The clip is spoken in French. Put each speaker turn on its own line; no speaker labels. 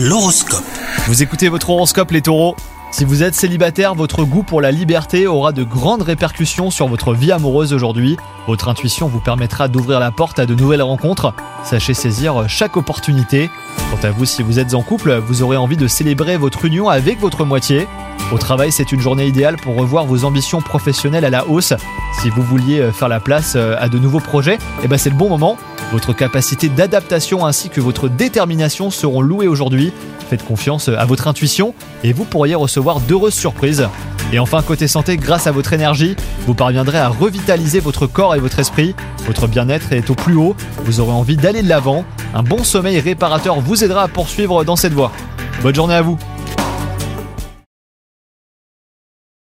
L'horoscope.
Vous écoutez votre horoscope les taureaux Si vous êtes célibataire, votre goût pour la liberté aura de grandes répercussions sur votre vie amoureuse aujourd'hui. Votre intuition vous permettra d'ouvrir la porte à de nouvelles rencontres. Sachez saisir chaque opportunité. Quant à vous, si vous êtes en couple, vous aurez envie de célébrer votre union avec votre moitié. Au travail, c'est une journée idéale pour revoir vos ambitions professionnelles à la hausse. Si vous vouliez faire la place à de nouveaux projets, eh ben c'est le bon moment. Votre capacité d'adaptation ainsi que votre détermination seront louées aujourd'hui. Faites confiance à votre intuition et vous pourriez recevoir d'heureuses surprises. Et enfin, côté santé, grâce à votre énergie, vous parviendrez à revitaliser votre corps et votre esprit. Votre bien-être est au plus haut, vous aurez envie d'aller de l'avant. Un bon sommeil réparateur vous aidera à poursuivre dans cette voie. Bonne journée à vous